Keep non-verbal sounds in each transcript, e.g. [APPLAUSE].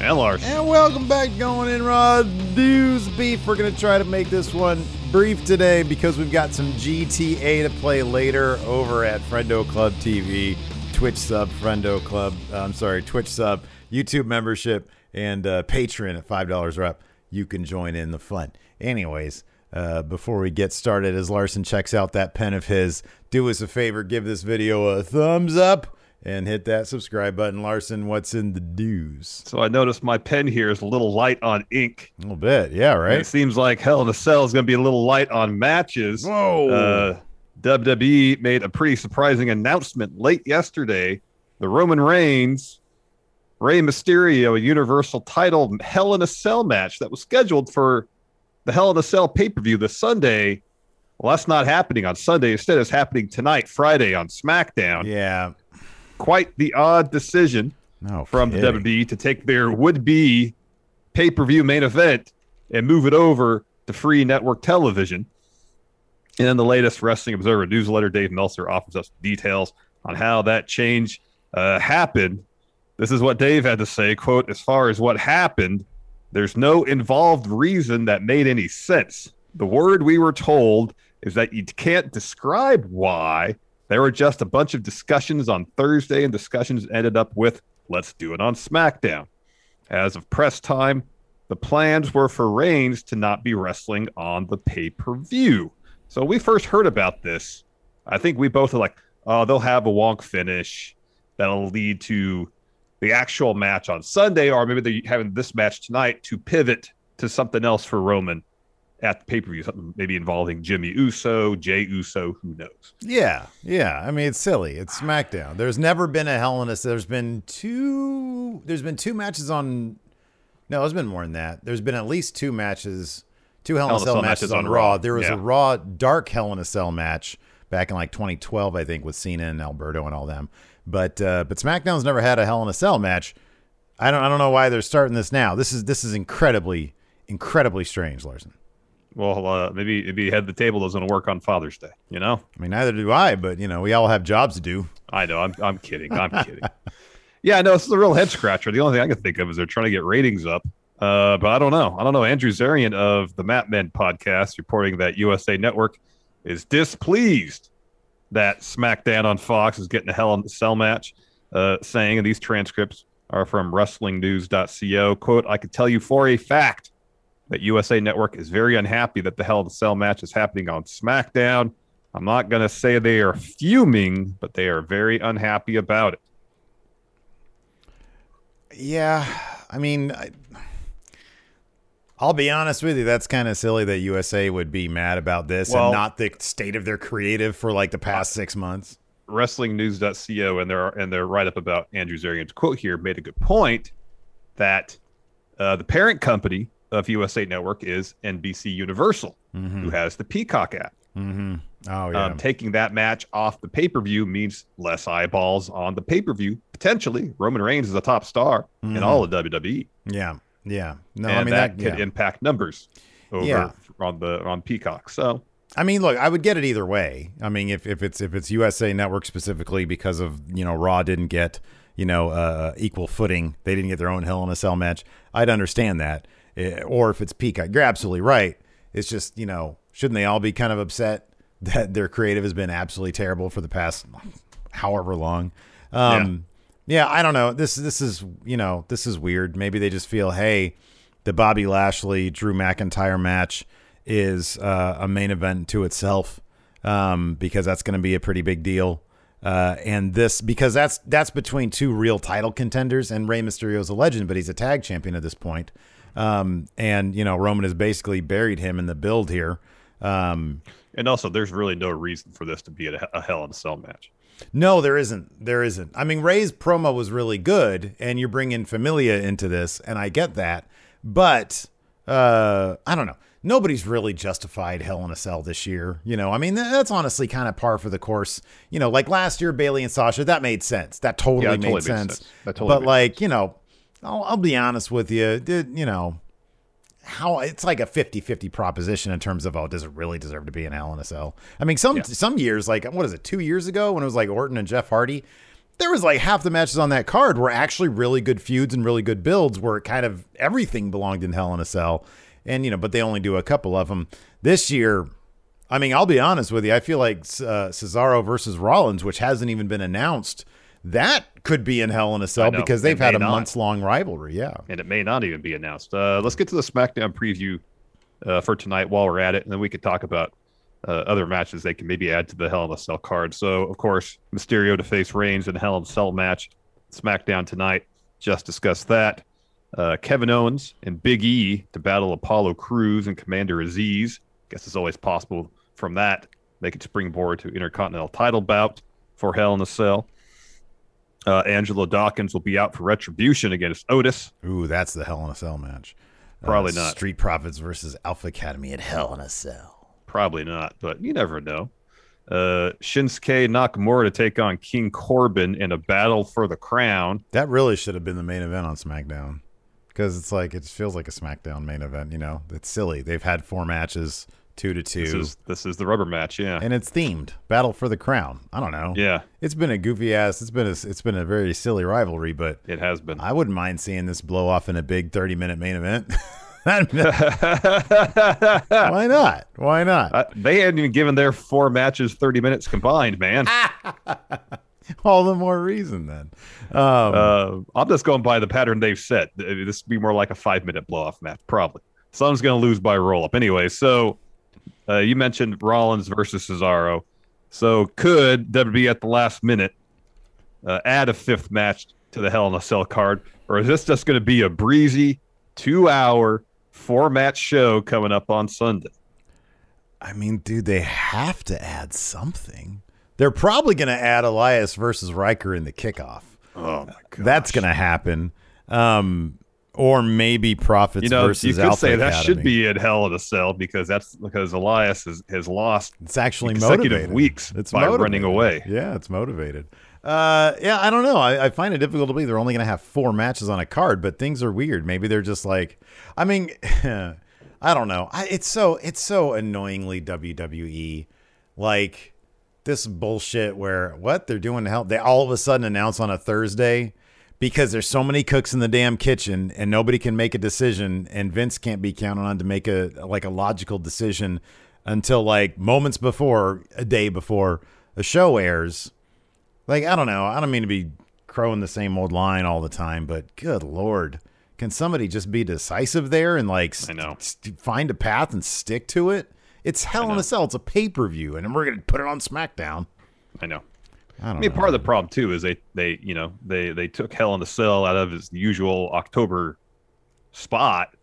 And Lars. And welcome back Going In Raw News Beef. We're going to try to make this one brief today because we've got some GTA to play later over at Friendo Club TV, Twitch sub, Friendo Club, uh, I'm sorry, Twitch sub, YouTube membership, and uh, Patreon at $5 or up. You can join in the fun. Anyways, uh, before we get started, as Larson checks out that pen of his, do us a favor, give this video a thumbs up and hit that subscribe button. Larson, what's in the news? So I noticed my pen here is a little light on ink. A little bit, yeah, And right. It seems like Hell in a Cell is going to be a little light on matches. Whoa. Uh, WWE made a pretty surprising announcement late yesterday. The Roman Reigns, Rey Mysterio, a Universal title Hell in a Cell match that was scheduled for the Hell in a Cell pay per view this Sunday. Well, that's not happening on Sunday. Instead, it's happening tonight, Friday on SmackDown. yeah. Quite the odd decision. No, from kidding. the WWE to take their would be pay per view main event and move it over to free network television. And then the latest Wrestling Observer newsletter, Dave Meltzer offers us details on how that change uh, happened. This is what Dave had to say quote, as far as what happened, there's no involved reason that made any sense. The word we were told is that you can't describe why. There were just a bunch of discussions on Thursday, and discussions ended up with let's do it on SmackDown. As of press time, the plans were for Reigns to not be wrestling on the pay per view. So we first heard about this. I think we both are like, oh, they'll have a wonk finish that'll lead to the actual match on Sunday, or maybe they're having this match tonight to pivot to something else for Roman at the pay per view, something maybe involving Jimmy Uso, Jey Uso, who knows. Yeah, yeah. I mean, it's silly. It's SmackDown. There's never been a Hell in a. Cell there's been two. There's been two matches on. No, there's been more than that. There's been at least two matches, two Hell in a Cell, matches, on Raw. There was Yeah. a Raw Dark Hell in a Cell match back in like 2012, I think, with Cena and Alberto and all them. But uh, but SmackDown's never had a Hell in a Cell match. I don't I don't know why they're starting this now. This is this is incredibly incredibly strange, Larson. Well, uh, maybe maybe head the table doesn't work on Father's Day. You know, I mean, neither do I, but you know, we all have jobs to do. I know. I'm I'm kidding. I'm kidding. [LAUGHS] Yeah, no, this is a real head scratcher. The only thing I can think of is they're trying to get ratings up. Uh, but I don't know. I don't know. Andrew Zarian of the Mat Men podcast reporting that USA Network is displeased that SmackDown on Fox is getting a Hell in a Cell match, uh, saying, and these transcripts are from WrestlingNews.co. "Quote: I could tell you for a fact that USA Network is very unhappy that the Hell in a Cell match is happening on SmackDown. I'm not going to say they are fuming, but they are very unhappy about it." Yeah, I mean, I, I'll be honest with you. That's kind of silly that USA would be mad about this Well- and not the state of their creative for like the past six months. WrestlingNews.co and their and their write up about Andrew Zarian's quote here made a good point that uh, the parent company of USA Network is NBC Universal, who has the Peacock app. Mm-hmm. Oh yeah, Um, taking that match off the pay per view means less eyeballs on the pay per view. Potentially, Roman Reigns is a top star in all of WWE, yeah, yeah. No, and I mean that, that. could yeah. impact numbers over Yeah. on the on Peacock. So I mean, look, I would get it either way. I mean, if, if it's if it's USA Network specifically because of you know Raw didn't get you know uh, equal footing, they didn't get their own Hell in a Cell match. I'd understand that. Eh, or if it's Peacock, you're absolutely right. It's just you know shouldn't they all be kind of upset [LAUGHS] that their creative has been absolutely terrible for the past however long? Um, yeah. yeah, I don't know. This this is you know this is weird. Maybe they just feel hey, the Bobby Lashley Drew McIntyre match is uh, a main event to itself um, because that's going to be a pretty big deal. Uh, and this because that's that's between two real title contenders, and Rey Mysterio is a legend, but he's a tag champion at this point. Um, and you know Roman has basically buried him in the build here. Um, and also, there's really no reason for this to be a, a Hell in a Cell match. No, there isn't. There isn't. I mean, Rey's promo was really good, and you're bringing Familia into this, and I get that. But uh, I don't know nobody's really justified Hell in a Cell this year. You know, I mean, that's honestly kind of par for the course. You know, like last year, Bayley and Sasha, that made sense. That totally, yeah, made, totally sense. sense. Totally but like, sense. you know, I'll, I'll, be honest with you, did you know how it's like a 50-50 proposition in terms of oh, does it really deserve to be in Hell in a Cell? I mean, some yeah. some years, like what is it, two years ago when it was like Orton and Jeff Hardy. There was like half the matches on that card were actually really good feuds and really good builds where kind of everything belonged in Hell in a Cell and you know, but they only do a couple of them this year. I mean, I'll be honest with you. I feel like uh, Cesaro versus Rollins, which hasn't even been announced, that could be in Hell in a Cell because they've had a months long rivalry. Yeah, and it may not even be announced. Uh, let's get to the SmackDown preview uh, for tonight while we're at it, and then we could talk about uh, other matches they can maybe add to the Hell in a Cell card. So, of course, Mysterio to face Reigns in Hell in a Cell match, SmackDown tonight. Just discussed that. Uh, Kevin Owens and Big E to battle Apollo Crews and Commander Azeez. Guess it's always possible from that. They could springboard to Intercontinental title bout for Hell in a Cell. Uh, Angelo Dawkins will be out for retribution against Otis. Ooh, that's the Hell in a Cell match. Probably uh, not. Street Profits versus Alpha Academy at Hell in a Cell. Probably not, but you never know. Uh, Shinsuke Nakamura to take on King Corbin in a battle for the crown. That really should have been the main event on SmackDown because it's like it feels like a SmackDown main event. You know, it's silly. They've had four matches, two to two. This is this is the rubber match, yeah, and it's themed Battle for the Crown. I don't know. Yeah, it's been a goofy ass. It's been a it's been a very silly rivalry, but it has been. I wouldn't mind seeing this blow off in a big thirty minute main event. [LAUGHS] [LAUGHS] Why not? Why not? Uh, they hadn't even given their four matches 30 minutes combined, man. [LAUGHS] all the more reason then. Um, uh, I'm just going by the pattern they've set. This would be more like a five minute blow off match, probably. Someone's going to lose by roll up. Anyway, so uh, you mentioned Rollins versus Cesaro. So could WWE at the last minute uh, add a fifth match to the Hell in a Cell card? Or is this just going to be a breezy two hour, four match show coming up on Sunday? I mean, dude, they have to add something. They're probably going to add Elias versus Ryker in the kickoff. Oh my god, that's going to happen. Um, or maybe Profits you know, versus you could Alpha say that should be in Hell in a Cell because that's because Elias has, has lost. It's actually motivated. weeks it's by motivated. running away. Yeah, it's motivated. Uh, yeah, I don't know. I, I find it difficult to believe they're only going to have four matches on a card, but things are weird. Maybe they're just like, I mean, [LAUGHS] I don't know. I, it's so it's so annoyingly WWE. Like this bullshit where what they're doing to help they all of a sudden announce on a Thursday because there's so many cooks in the damn kitchen and nobody can make a decision and Vince can't be counted on to make a like a logical decision until like moments before a day before a show airs. Like I don't know, I don't mean to be crowing the same old line all the time, but good lord. Can somebody just be decisive there and like I know. St- find a path and stick to it? It's Hell in a Cell. It's a pay per view, and we're gonna put it on SmackDown. I know. I, I mean, know. part of the problem too is they they you know they they took Hell in a Cell out of its usual October spot,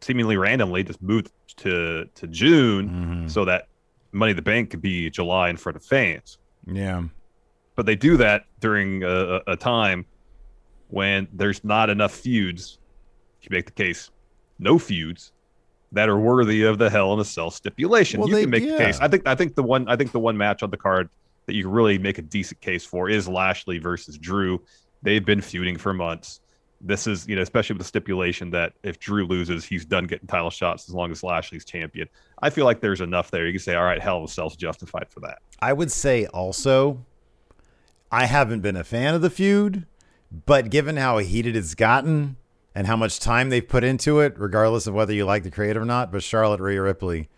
seemingly randomly, just moved to to June mm-hmm. so that Money the Bank could be July in front of fans. Yeah, but they do that during a, a time when there's not enough feuds. You make the case, no feuds that are worthy of the Hell in a Cell stipulation. Well, you they, can make yeah. a case. I think I think the one I think the one match on the card that you can really make a decent case for is Lashley versus Drew. They've been feuding for months. this is you know especially with the stipulation that if Drew loses, he's done getting title shots as long as Lashley's champion. I feel like there's enough there. You can say, all right, hell of a self justified for that. I would say also, I haven't been a fan of the feud, but given how heated it's gotten and how much time they've put into it, regardless of whether you like the creative or not, but Charlotte Rhea Ripley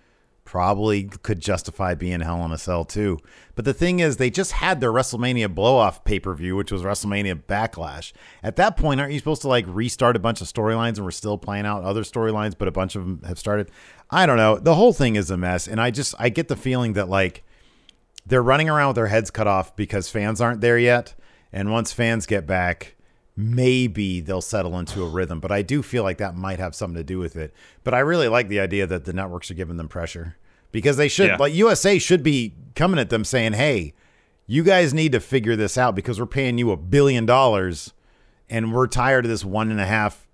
probably could justify being Hell in a Cell too. But the thing is, they just had their WrestleMania blow off pay per view, which was WrestleMania Backlash. At that point, aren't you supposed to like restart a bunch of storylines and we're still playing out other storylines, but a bunch of them have started? I don't know. The whole thing is a mess. And I just, I get the feeling that like they're running around with their heads cut off because fans aren't there yet. And once fans get back, maybe they'll settle into a rhythm. But I do feel like that might have something to do with it. But I really like the idea that the networks are giving them pressure because they should, Yeah. like USA should be coming at them saying, hey, you guys need to figure this out because we're paying you a billion dollars and we're tired of this one and a half.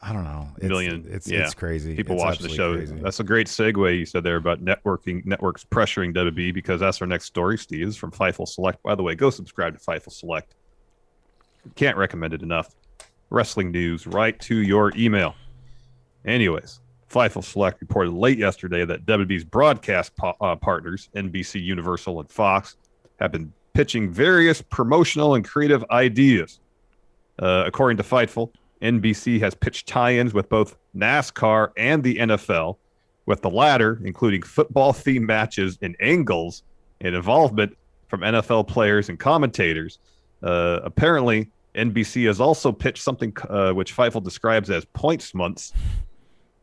I don't know. It's, Million. It's, yeah. it's crazy. People It's watching the show. crazy. That's a great segue you said there about networking networks pressuring WWE because that's our next story, Steve, is from Fightful Select. By the way, go subscribe to Fightful Select. Can't recommend it enough. Wrestling news right to your email. Anyways, Fightful Select reported late yesterday that WWE's broadcast po- uh, partners, NBC, Universal, and Fox, have been pitching various promotional and creative ideas. Uh, according to Fightful, NBC has pitched tie ins with both NASCAR and the NFL, with the latter including football themed matches and angles and involvement from NFL players and commentators. Uh, apparently, NBC has also pitched something uh, which Fightful describes as points months,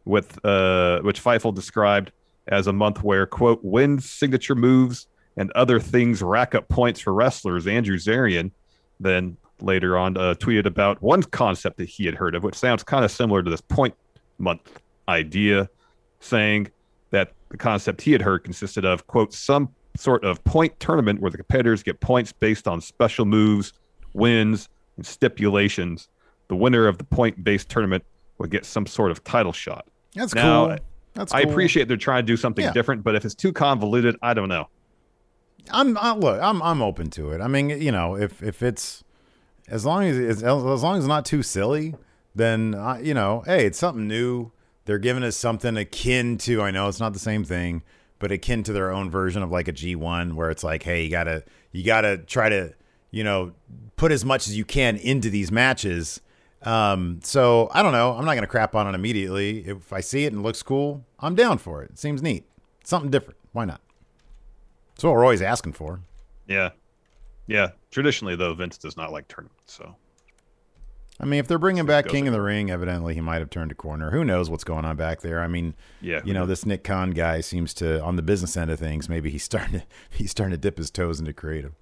with uh, which Fightful described as a month where quote wins, signature moves, and other things rack up points for wrestlers. Andrew Zarian then later on uh, tweeted about one concept that he had heard of, which sounds kind of similar to this point month idea, saying that the concept he had heard consisted of quote some sort of point tournament where the competitors get points based on special moves, wins, and stipulations. The winner of the point-based tournament would get some sort of title shot. That's Now, cool. That's I cool. appreciate they're trying to do something Yeah. different, but if it's too convoluted, I don't know. I'm I, look. I'm I'm open to it. I mean, you know, if if it's as long as it's, as long as it's not too silly, then I, you know, hey, it's something new. They're giving us something akin to. I know it's not the same thing, but akin to their own version of like a G1, where it's like, hey, you gotta you gotta try to you know put as much as you can into these matches. Um, so I don't know. I'm not gonna crap on it immediately. If I see it and it looks cool, I'm down for it. It seems neat. Something different. Why not? That's what we're always asking for. Yeah. Yeah. Traditionally, though, Vince does not like tournaments. So, I mean, if they're bringing back King of the Ring, evidently he might have turned a corner. Who knows what's going on back there? I mean, yeah. you know, this Nick Khan guy seems to, on the business end of things, maybe he's starting to [LAUGHS] he's starting to dip his toes into creative.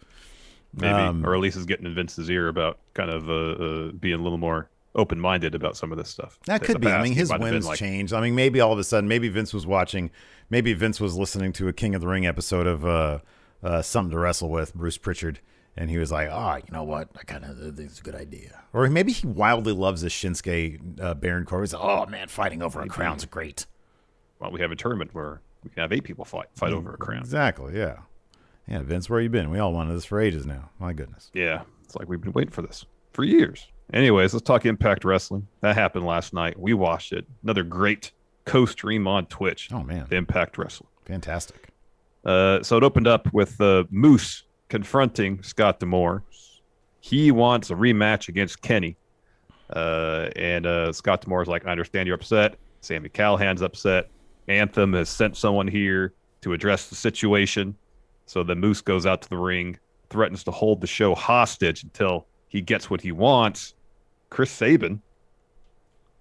maybe, um, or at least is getting in Vince's ear about kind of uh, uh, being a little more open minded about some of this stuff. That could be. I mean, his might have been whims like, changed. I mean, maybe all of a sudden, maybe Vince was watching, maybe Vince was listening to a King of the Ring episode of uh, uh, Something to Wrestle with Bruce Prichard, and he was like, "Oh, you know what? I kind of think it's a good idea." Or maybe he wildly loves this Shinsuke uh, Baron Corbin. He's like, "Oh man, fighting over a crown's great." Well, we have a tournament where we can have eight people fight fight Mm, over a crown. Exactly. Yeah. Yeah, Vince, where you been? We all wanted this for ages now. My goodness. Yeah, it's like we've been waiting for this for years. Anyways, let's talk Impact Wrestling. That happened last night. We watched it. Another great co-stream on Twitch. Oh man, Impact Wrestling. fantastic. Uh, so it opened up with uh, Moose confronting Scott D'Amore. He wants a rematch against Kenny. Uh, and uh, Scott D'Amore's like, I understand you're upset. Sami Callihan's upset. Anthem has sent someone here to address the situation. So the Moose goes out to the ring, threatens to hold the show hostage until he gets what he wants. Chris Sabin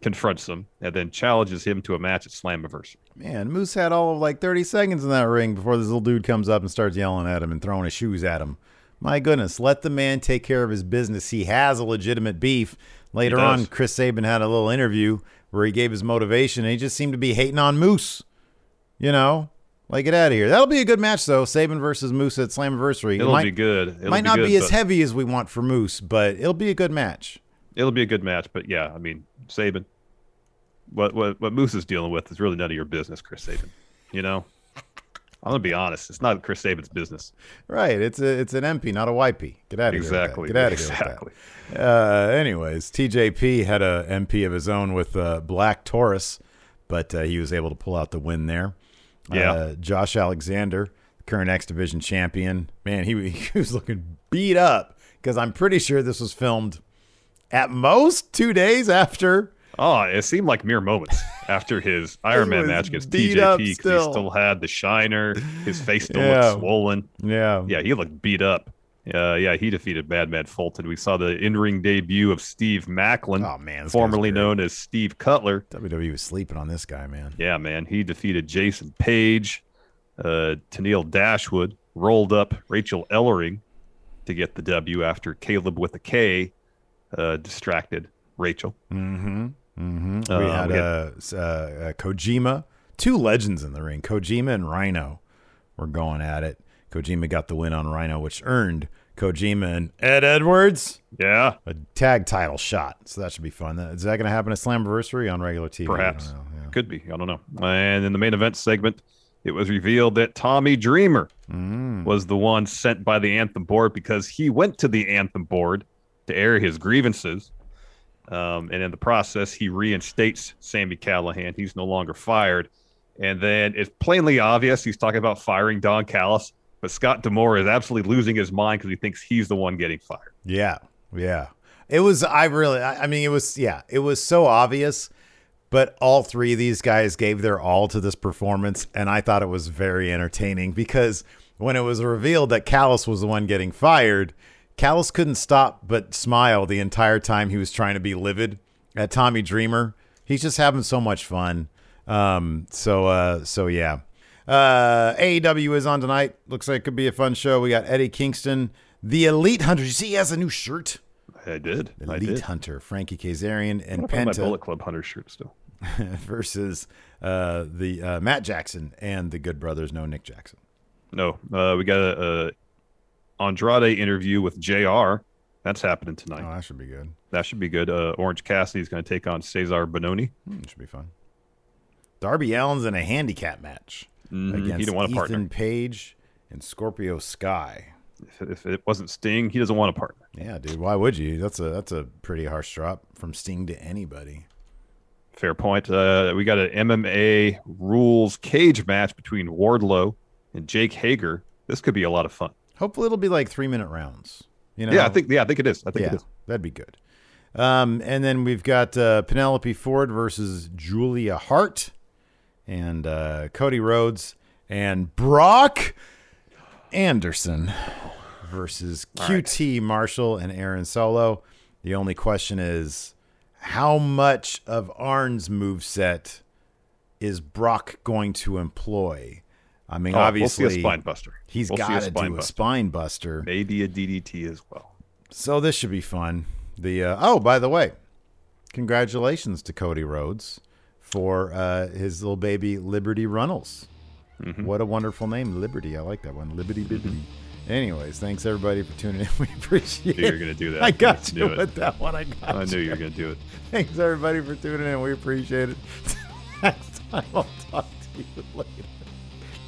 confronts him and then challenges him to a match at Slammiversary. Man, Moose had all of like 30 seconds in that ring before this little dude comes up and starts yelling at him and throwing his shoes at him. My goodness, let the man take care of his business. He has a legitimate beef. Later on, Chris Sabin had a little interview where he gave his motivation and he just seemed to be hating on Moose. You know, like get out of here. That'll be a good match though. Sabin versus Moose at Slammiversary. It'll might, be good. It'll might not good, be as heavy as we want for Moose, but it'll be a good match. it'll be a good match. But yeah, I mean, Saban, what what what Moose is dealing with is really none of your business, Chris Sabin. You know, I'm gonna be honest. It's not Chris Sabin's business. Right. It's a it's an MP, not a YP. Get out of Exactly. here. That. Get out of here. Exactly. Uh, anyways, TJP had a MP of his own with uh, Black Taurus, but uh, he was able to pull out the win there. Yeah. Uh, Josh Alexander, current X Division champion, man, he, [LAUGHS] he was looking beat up because I'm pretty sure this was filmed at most two days after. Oh, it seemed like mere moments after his [LAUGHS] Iron Man match against TJP because he still. had the shiner. His face still Yeah. looked swollen. Yeah. Yeah, he looked beat up. Uh, yeah, he defeated Bad Mad Fulton. We saw the in-ring debut of Steve Maclin, Oh, man. formerly known as Steve Cutler. WWE was sleeping on this guy, man. Yeah, man, he defeated Jason Page. Uh, Tenille Dashwood rolled up Rachael Ellering to get the W after Kaleb with a K uh, distracted Rachael. Mm-hmm. Mm-hmm. Uh, we had we had- uh, s- uh, uh, Kojima, two legends in the ring. Kojima and Rhino were going at it. Kojima got the win on Rhino, which earned Kojima and Ed Edwards Yeah, a tag title shot. So that should be fun. Is that going to happen at Slammiversary on regular TV? Perhaps. know. Yeah. Could be. I don't know. And in the main event segment, it was revealed that Tommy Dreamer Mm. was the one sent by the Anthem board because he went to the Anthem board to air his grievances. Um, and in the process, he reinstates Sami Callihan. He's no longer fired. And then it's plainly obvious he's talking about firing Don Callis, but Scott D'Amore is absolutely losing his mind because he thinks he's the one getting fired. Yeah, yeah. It was. I really. I, I mean, it was. Yeah, it was so obvious. But all three of these guys gave their all to this performance, and I thought it was very entertaining because when it was revealed that Callis was the one getting fired, Callis couldn't stop but smile the entire time he was trying to be livid at Tommy Dreamer. He's just having so much fun. Um. So. Uh. So yeah. Uh. AEW is on tonight. Looks like it could be a fun show. We got Eddie Kingston, the Elite Hunter. You see, he has a new shirt. I did. I Elite did. Hunter, Frankie Kazarian, and I'm gonna my Penta Bullet Club Hunter shirt still. [LAUGHS] versus uh, the uh, Matt Jackson and the Good Brothers. No, Nick Jackson. No, uh, we got a, a Andrade interview with Jr. That's happening tonight. Oh, that should be good. That should be good. Uh, Orange Cassidy's going to take on Cezar Bononi. Hmm, should be fun. Darby Allin's in a handicap match Mhm, against He didn't want a Ethan partner. Page and Scorpio Sky. If, if it wasn't Sting, he doesn't want a partner. Yeah, dude. Why would you? That's a that's a pretty harsh drop from Sting to anybody. Fair point. Uh, we got an MMA rules cage match between Wardlow and Jake Hager. This could be a lot of fun. Hopefully, it'll be like three minute rounds. You know? Yeah, I think. Yeah, I think it is. I think yeah, it is. that'd be good. Um, and then we've got uh, Penelope Ford versus Julia Hart, and uh, Cody Rhodes and Brock Anderson versus QT Marshall and Aaron Solo. The only question is, how much of Arn's moveset is Brock going to employ? I mean, Oh, obviously, we'll see a spine buster. he's We'll got to do a buster. spine buster. Maybe a DDT as well. So this should be fun. The uh, oh, by the way, congratulations to Cody Rhodes for uh, his little baby Liberty Runnels. Mm-hmm. What a wonderful name, Liberty. I like that one, Liberty Bibbity. Anyways, thanks everybody for tuning in. [LAUGHS] We appreciate You're going to do that. I got Knew you it. with that one. I got I knew you. you were going to do it. Thanks everybody for tuning in. We appreciate it. [LAUGHS] Next time I'll talk to you later.